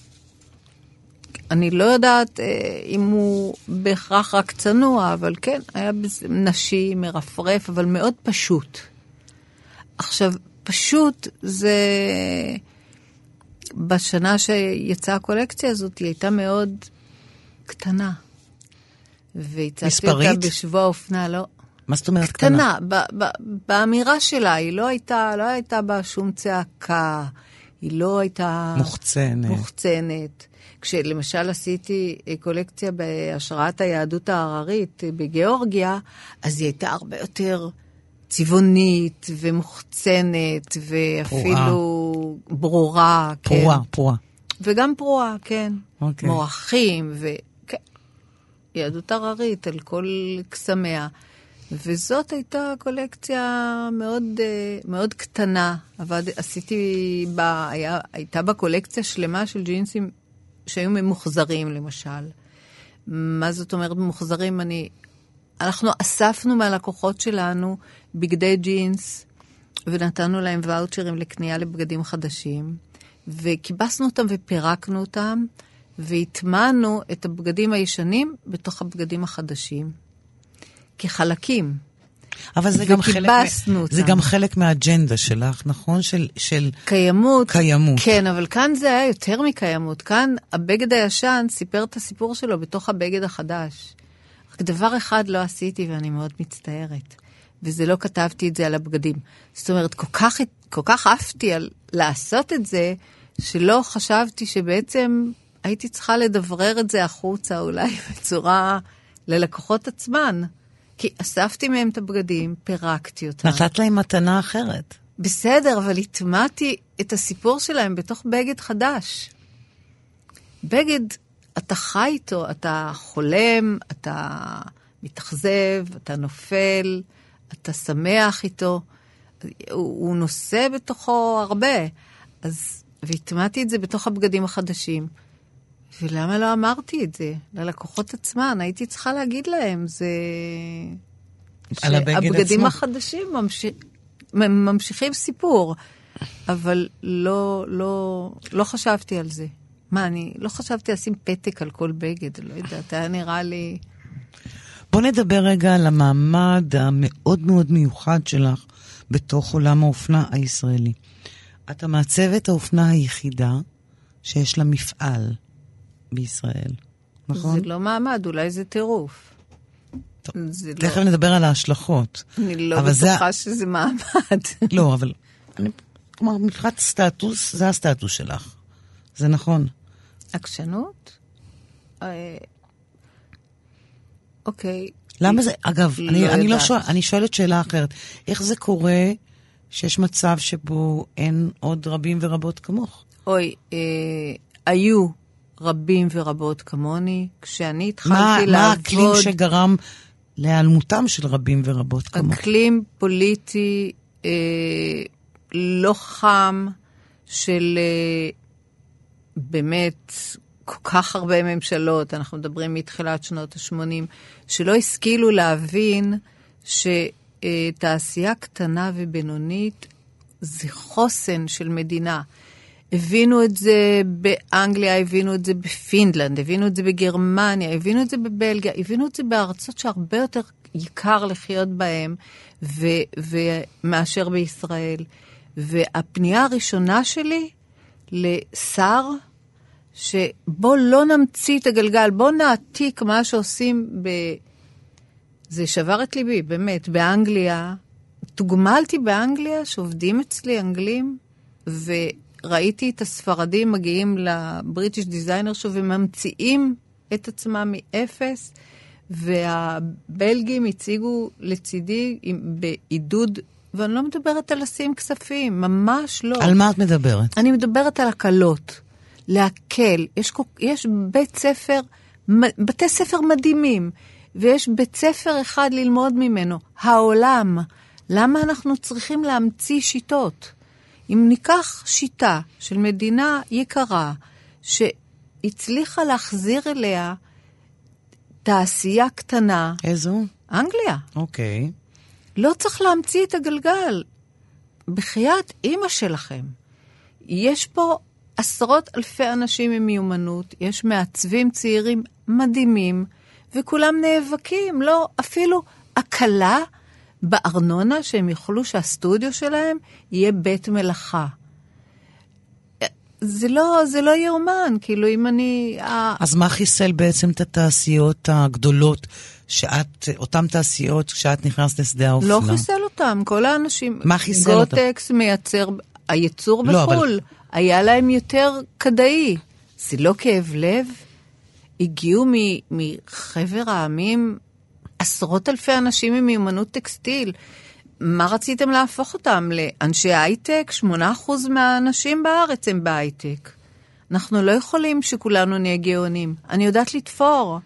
אני לא יודעת אה, אם הוא בהכרח רק צנוע, אבל כן, היה בזה נשי, מרפרף, אבל מאוד פשוט. עכשיו, פשוט זה... בשנה שיצאה הקולקציה הזאת, היא הייתה מאוד קטנה. והצגתי מספרית? אותה בשבוע האופנה, לא. מה זאת אומרת קטנה? קטנה, ב- ב- באמירה שלה, היא לא הייתה, לא הייתה בה שום צעקה, היא לא הייתה... מוחצנת. מוחצנת. כשלמשל עשיתי אה, קולקציה בהשראת היהדות ההררית אה, בגיאורגיה, אז היא הייתה הרבה יותר צבעונית ומוחצנת, ואפילו ברורה. פרועה, כן. פרועה. וגם פרועה, כן. אוקיי. מורחים, וכן. יהדות הררית על כל קסמיה. וזאת הייתה קולקציה מאוד, אה, מאוד קטנה. עבד, עשיתי בה, היה, הייתה בה קולקציה שלמה של ג'ינסים שהיו ממוחזרים, למשל. מה זאת אומרת ממוחזרים? אני... אנחנו אספנו מהלקוחות שלנו בגדי ג'ינס, ונתנו להם ואוצ'רים לקנייה לבגדים חדשים, וכיבסנו אותם ופירקנו אותם, והטמענו את הבגדים הישנים בתוך הבגדים החדשים. כחלקים. אבל זה גם חלק, אותם. זה גם חלק מהאג'נדה שלך, נכון? של, של קיימות. קיימות. כן, אבל כאן זה היה יותר מקיימות. כאן הבגד הישן סיפר את הסיפור שלו בתוך הבגד החדש. רק דבר אחד לא עשיתי ואני מאוד מצטערת, וזה לא כתבתי את זה על הבגדים. זאת אומרת, כל כך, כל כך עפתי על לעשות את זה, שלא חשבתי שבעצם הייתי צריכה לדברר את זה החוצה אולי בצורה ללקוחות עצמן. כי אספתי מהם את הבגדים, פירקתי אותם. נתת להם מתנה אחרת. בסדר, אבל הטמעתי את הסיפור שלהם בתוך בגד חדש. בגד, אתה חי איתו, אתה חולם, אתה מתאכזב, אתה נופל, אתה שמח איתו. הוא, הוא נושא בתוכו הרבה. אז, והטמעתי את זה בתוך הבגדים החדשים. ולמה לא אמרתי את זה ללקוחות עצמן? הייתי צריכה להגיד להם, זה... על הבגד עצמו. שהבגדים החדשים ממש... ממשיכים סיפור, אבל לא, לא, לא חשבתי על זה. מה, אני לא חשבתי לשים פתק על כל בגד, לא יודעת, היה נראה לי... בוא נדבר רגע על המעמד המאוד מאוד מיוחד שלך בתוך עולם האופנה הישראלי. את המעצבת האופנה היחידה שיש לה מפעל בישראל, נכון? זה לא מעמד, אולי זה טירוף. טוב, תכף לא... נדבר על ההשלכות. אני לא בטוחה זה... שזה מעמד. לא, אבל... אני, כלומר, מבחינת סטטוס, זה הסטטוס שלך. זה נכון. עקשנות? אה, אוקיי. למה זה, אגב, לא אני, אני, לא שואל, אני שואלת שאלה אחרת. איך זה קורה שיש מצב שבו אין עוד רבים ורבות כמוך? אוי, אה, היו רבים ורבות כמוני. כשאני התחלתי מה, לעבוד... מה האקלים שגרם להיעלמותם של רבים ורבות כמוך? אקלים פוליטי אה, לא חם של אה, באמת כל כך הרבה ממשלות, אנחנו מדברים מתחילת שנות ה-80, שלא השכילו להבין שתעשייה קטנה ובינונית זה חוסן של מדינה. הבינו את זה באנגליה, הבינו את זה בפינלנד, הבינו את זה בגרמניה, הבינו את זה בבלגיה, הבינו את זה בארצות שהרבה יותר יקר לחיות בהן מאשר בישראל. והפנייה הראשונה שלי לשר, שבוא לא נמציא את הגלגל, בוא נעתיק מה שעושים ב... זה שבר את ליבי, באמת, באנגליה. תוגמלתי באנגליה, שעובדים אצלי אנגלים, ו... ראיתי את הספרדים מגיעים לבריטיש דיזיינר שוב וממציאים את עצמם מאפס, והבלגים הציגו לצידי בעידוד, ואני לא מדברת על לשים כספים, ממש לא. על מה את מדברת? אני מדברת על הקלות, להקל. יש, יש בית ספר, בתי ספר מדהימים, ויש בית ספר אחד ללמוד ממנו, העולם. למה אנחנו צריכים להמציא שיטות? אם ניקח שיטה של מדינה יקרה, שהצליחה להחזיר אליה תעשייה קטנה... איזו? אנגליה. אוקיי. לא צריך להמציא את הגלגל. בחייאת אימא שלכם. יש פה עשרות אלפי אנשים עם מיומנות, יש מעצבים צעירים מדהימים, וכולם נאבקים, לא, אפילו הקלה בארנונה שהם יוכלו שהסטודיו שלהם יהיה בית מלאכה. זה לא, זה לא יאומן, כאילו אם אני... אז מה חיסל בעצם את התעשיות הגדולות, שאת, אותן תעשיות, כשאת נכנסת לשדה האופנה? לא חיסל אותם, כל האנשים... מה חיסל אותם? גוטקס מייצר, הייצור לא, בחו"ל, אבל... היה להם יותר כדאי. זה לא כאב לב? הגיעו מחבר העמים עשרות אלפי אנשים עם מיומנות טקסטיל. מה רציתם להפוך אותם? לאנשי הייטק? 8% מהאנשים בארץ הם בהייטק. אנחנו לא יכולים שכולנו נהיה גאונים. אני יודעת לתפור.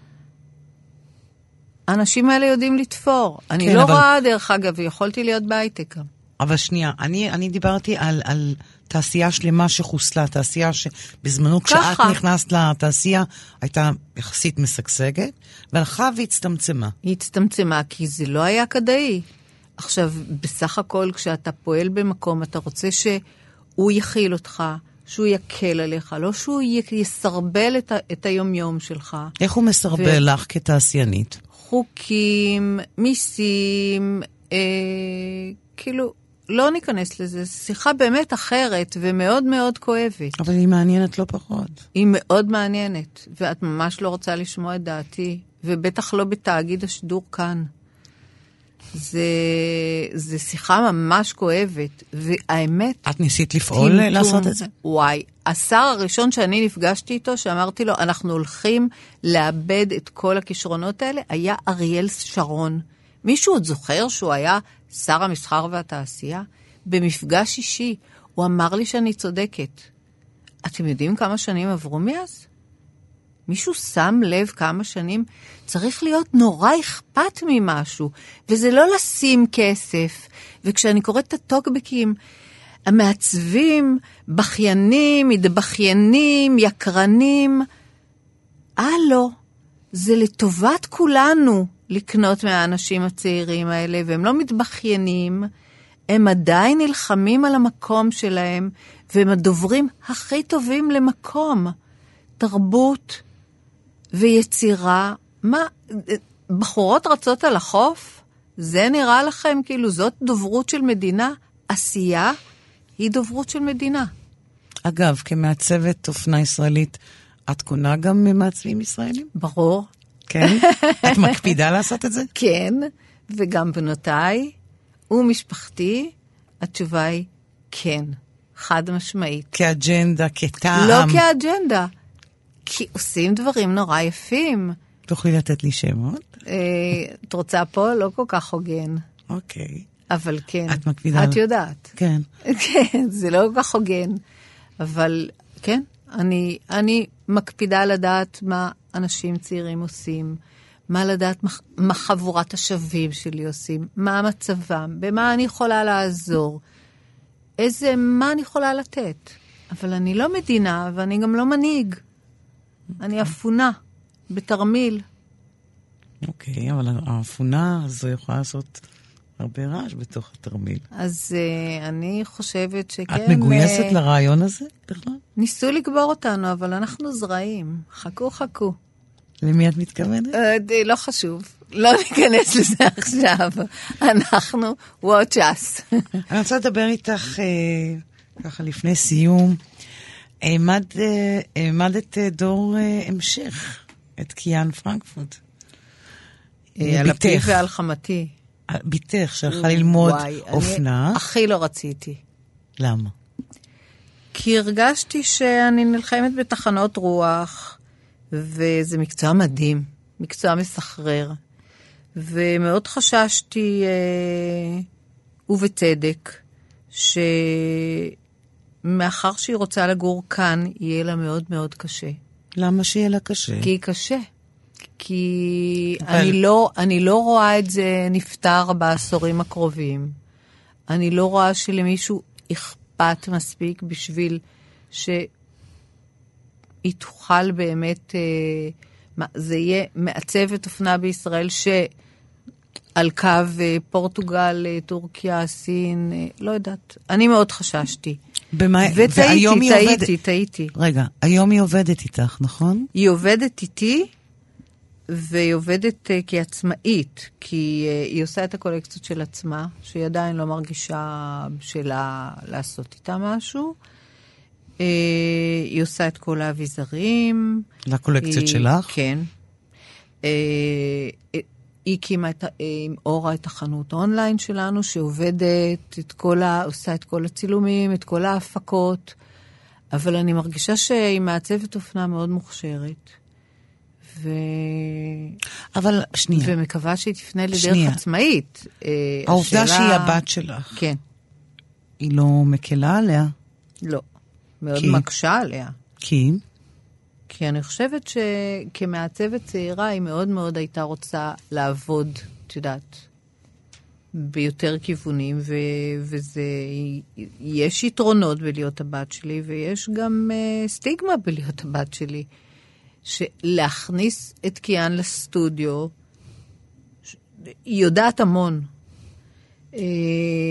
האנשים האלה יודעים לתפור. אני כן, לא אבל... רואה, דרך אגב, יכולתי להיות בהייטק גם. אבל שנייה, אני, אני דיברתי על, על תעשייה שלמה שחוסלה, תעשייה שבזמנו כשאת נכנסת לתעשייה הייתה יחסית משגשגת, והלכה והצטמצמה. היא הצטמצמה כי זה לא היה כדאי. עכשיו, בסך הכל כשאתה פועל במקום, אתה רוצה שהוא יכיל אותך, שהוא יקל עליך, לא שהוא יסרבל את, ה- את היומיום שלך. איך הוא מסרבל ו... לך כתעשיינית? חוקים, מיסים, אה, כאילו, לא ניכנס לזה, זו שיחה באמת אחרת ומאוד מאוד כואבת. אבל היא מעניינת לא פחות. היא מאוד מעניינת, ואת ממש לא רוצה לשמוע את דעתי ובטח לא בתאגיד השידור כאן. זה, זה שיחה ממש כואבת, והאמת... את ניסית לפעול טמטום, לעשות את זה? וואי, השר הראשון שאני נפגשתי איתו, שאמרתי לו, אנחנו הולכים לאבד את כל הכישרונות האלה, היה אריאל שרון. מישהו עוד זוכר שהוא היה שר המסחר והתעשייה? במפגש אישי, הוא אמר לי שאני צודקת. אתם יודעים כמה שנים עברו מאז? מישהו שם לב כמה שנים? צריך להיות נורא אכפת ממשהו, וזה לא לשים כסף. וכשאני קוראת את הטוקבקים, המעצבים, בכיינים, מתבכיינים, יקרנים, הלו, זה לטובת כולנו לקנות מהאנשים הצעירים האלה, והם לא מתבכיינים, הם עדיין נלחמים על המקום שלהם, והם הדוברים הכי טובים למקום. תרבות ויצירה, מה, בחורות רצות על החוף? זה נראה לכם כאילו זאת דוברות של מדינה? עשייה היא דוברות של מדינה. אגב, כמעצבת אופנה ישראלית, את קונה גם ממעצבים ישראלים? ברור. כן? את מקפידה לעשות את זה? כן, וגם בנותיי ומשפחתי, התשובה היא כן, חד משמעית. כאג'נדה, כטעם. לא כאג'נדה, כי עושים דברים נורא יפים. תוכלי לתת לי שמות? אה, את רוצה פה? לא כל כך הוגן. אוקיי. אבל כן. את מקפידה. את יודעת. כן. כן, זה לא כל כך הוגן. אבל כן, אני, אני מקפידה לדעת מה אנשים צעירים עושים, מה לדעת מה חבורת השווים שלי עושים, מה מצבם, במה אני יכולה לעזור, איזה, מה אני יכולה לתת. אבל אני לא מדינה ואני גם לא מנהיג. אני אפונה, בתרמיל. אוקיי, אבל האפונה הזו יכולה לעשות הרבה רעש בתוך התרמיל. אז uh, אני חושבת שכן... את מגויסת uh, לרעיון הזה בכלל? ניסו לקבור אותנו, אבל אנחנו זרעים. חכו, חכו. למי את מתכוונת? Uh, לא חשוב. לא ניכנס לזה עכשיו. אנחנו, watch us. אני רוצה לדבר איתך uh, ככה לפני סיום. העמדת דור המשך, את קיאן פרנקפורט. על אפי ועל חמתי. בתך שהלכה ללמוד וואי, אופנה. אני הכי לא רציתי. למה? כי הרגשתי שאני נלחמת בתחנות רוח, וזה מקצוע מדהים, מקצוע מסחרר. ומאוד חששתי, אה, ובצדק, שמאחר שהיא רוצה לגור כאן, יהיה לה מאוד מאוד קשה. למה שיהיה לה קשה? כי היא קשה. כי אבל... אני, לא, אני לא רואה את זה נפתר בעשורים הקרובים. אני לא רואה שלמישהו אכפת מספיק בשביל שהיא תוכל באמת, אה, זה יהיה מעצבת אופנה בישראל שעל קו אה, פורטוגל, אה, טורקיה, סין, אה, לא יודעת. אני מאוד חששתי. במה... וטעיתי, טעיתי, עובד... טעיתי. רגע, היום היא עובדת איתך, נכון? היא עובדת איתי. והיא עובדת uh, כעצמאית, כי uh, היא עושה את הקולקציות של עצמה, שהיא עדיין לא מרגישה בשלה לעשות איתה משהו. Uh, היא עושה את כל האביזרים. לקולקציות היא, שלך? כן. היא הקימה את, עם אורה את החנות אונליין שלנו, שעובדת, את כל ה, עושה את כל הצילומים, את כל ההפקות, אבל אני מרגישה שהיא מעצבת אופנה מאוד מוכשרת. ו... אבל שנייה. ומקווה שהיא תפנה לדרך שנייה. עצמאית. אה, העובדה השאלה... שהיא הבת שלך. כן. היא לא מקלה עליה? לא. מאוד כי... מקשה עליה. כי? כי אני חושבת שכמעצבת צעירה היא מאוד מאוד הייתה רוצה לעבוד, את יודעת, ביותר כיוונים, ו- וזה, יש יתרונות בלהיות הבת שלי, ויש גם uh, סטיגמה בלהיות הבת שלי. שלהכניס את קיאן לסטודיו, היא יודעת המון. אה,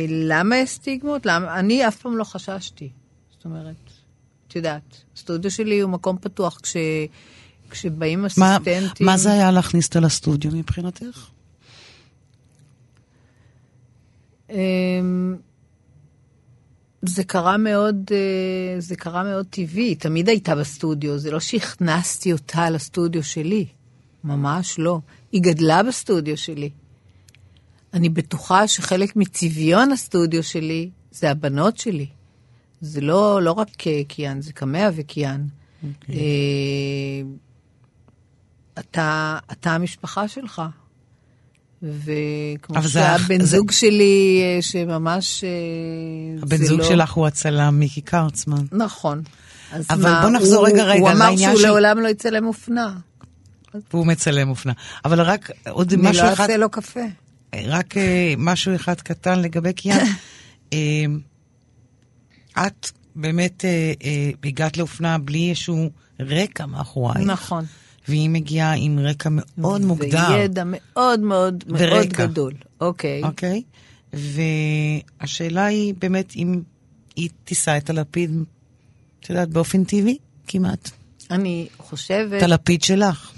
למה יש סטיגמות? למה? אני אף פעם לא חששתי. זאת אומרת, את יודעת, הסטודיו שלי הוא מקום פתוח. כש, כשבאים אסיסטנטים... מה זה היה להכניס אותה לסטודיו מבחינתך? אמ, זה קרה מאוד, אה, זה קרה מאוד טבעי, תמיד הייתה בסטודיו, זה לא שהכנסתי אותה לסטודיו שלי. ממש לא. היא גדלה בסטודיו שלי. אני בטוחה שחלק מצביון הסטודיו שלי זה הבנות שלי. זה לא, לא רק קיאן, זה קמע וקיאן. Okay. אוקיי. אה, אתה, אתה המשפחה שלך. וכמו שהבן זה... זוג שלי, אה, שממש... אה, הבן זוג לא... שלך הוא הצלם מיקי קרצמן. נכון. אבל מה, בוא נחזור הוא, רגע רגע הוא אמר שהוא ש... לעולם לא יצלם אופנה. והוא מצלם אופנה. אבל רק עוד משהו אחד... אני לא אעשה לו קפה. רק uh, משהו אחד קטן לגבי קיאן. את באמת הגעת לאופנה בלי איזשהו רקע מאחורייך. נכון. והיא מגיעה עם רקע מאוד מוגדר. וידע מאוד מאוד ורקע. מאוד גדול. אוקיי. אוקיי. והשאלה היא באמת אם היא תישא את הלפיד, את יודעת, באופן טבעי כמעט. אני חושבת... את הלפיד שלך.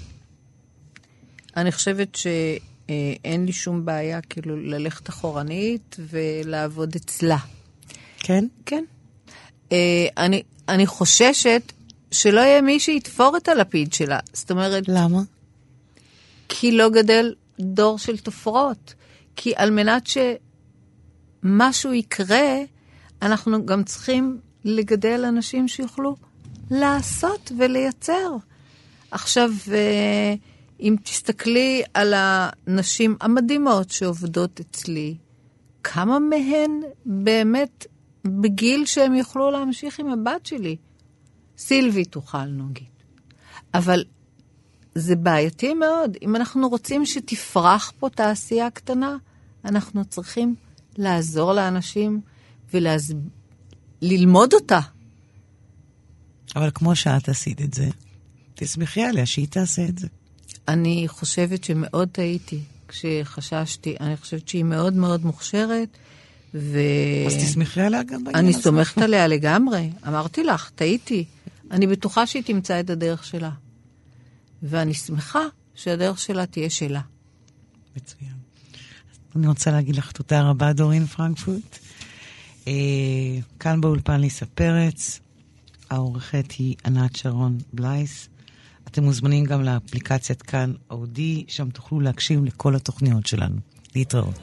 אני חושבת שאין לי שום בעיה כאילו ללכת אחורנית ולעבוד אצלה. כן? כן. אה, אני, אני חוששת שלא יהיה מי שיתפור את הלפיד שלה. זאת אומרת... למה? כי לא גדל דור של תופרות. כי על מנת שמשהו יקרה, אנחנו גם צריכים לגדל אנשים שיוכלו לעשות ולייצר. עכשיו, אה, אם תסתכלי על הנשים המדהימות שעובדות אצלי, כמה מהן באמת בגיל שהם יוכלו להמשיך עם הבת שלי? סילבי תוכל, נגיד. אבל זה בעייתי מאוד. אם אנחנו רוצים שתפרח פה תעשייה קטנה, אנחנו צריכים לעזור לאנשים וללמוד אותה. אבל כמו שאת עשית את זה, תסמכי עליה שהיא תעשה את זה. אני חושבת שמאוד טעיתי כשחששתי. אני חושבת שהיא מאוד מאוד מוכשרת. ו... אז תסמכי עליה גם בעניין הזה. אני סומכת עליה לגמרי. אמרתי לך, טעיתי. אני בטוחה שהיא תמצא את הדרך שלה. ואני שמחה שהדרך שלה תהיה שלה. מצוין. אני רוצה להגיד לך תודה רבה, דורין פרנקפורט. אה, כאן באולפן ליסה פרץ, העורכת היא ענת שרון בלייס. אתם מוזמנים גם לאפליקציית כאן אודי, שם תוכלו להקשיב לכל התוכניות שלנו. להתראות.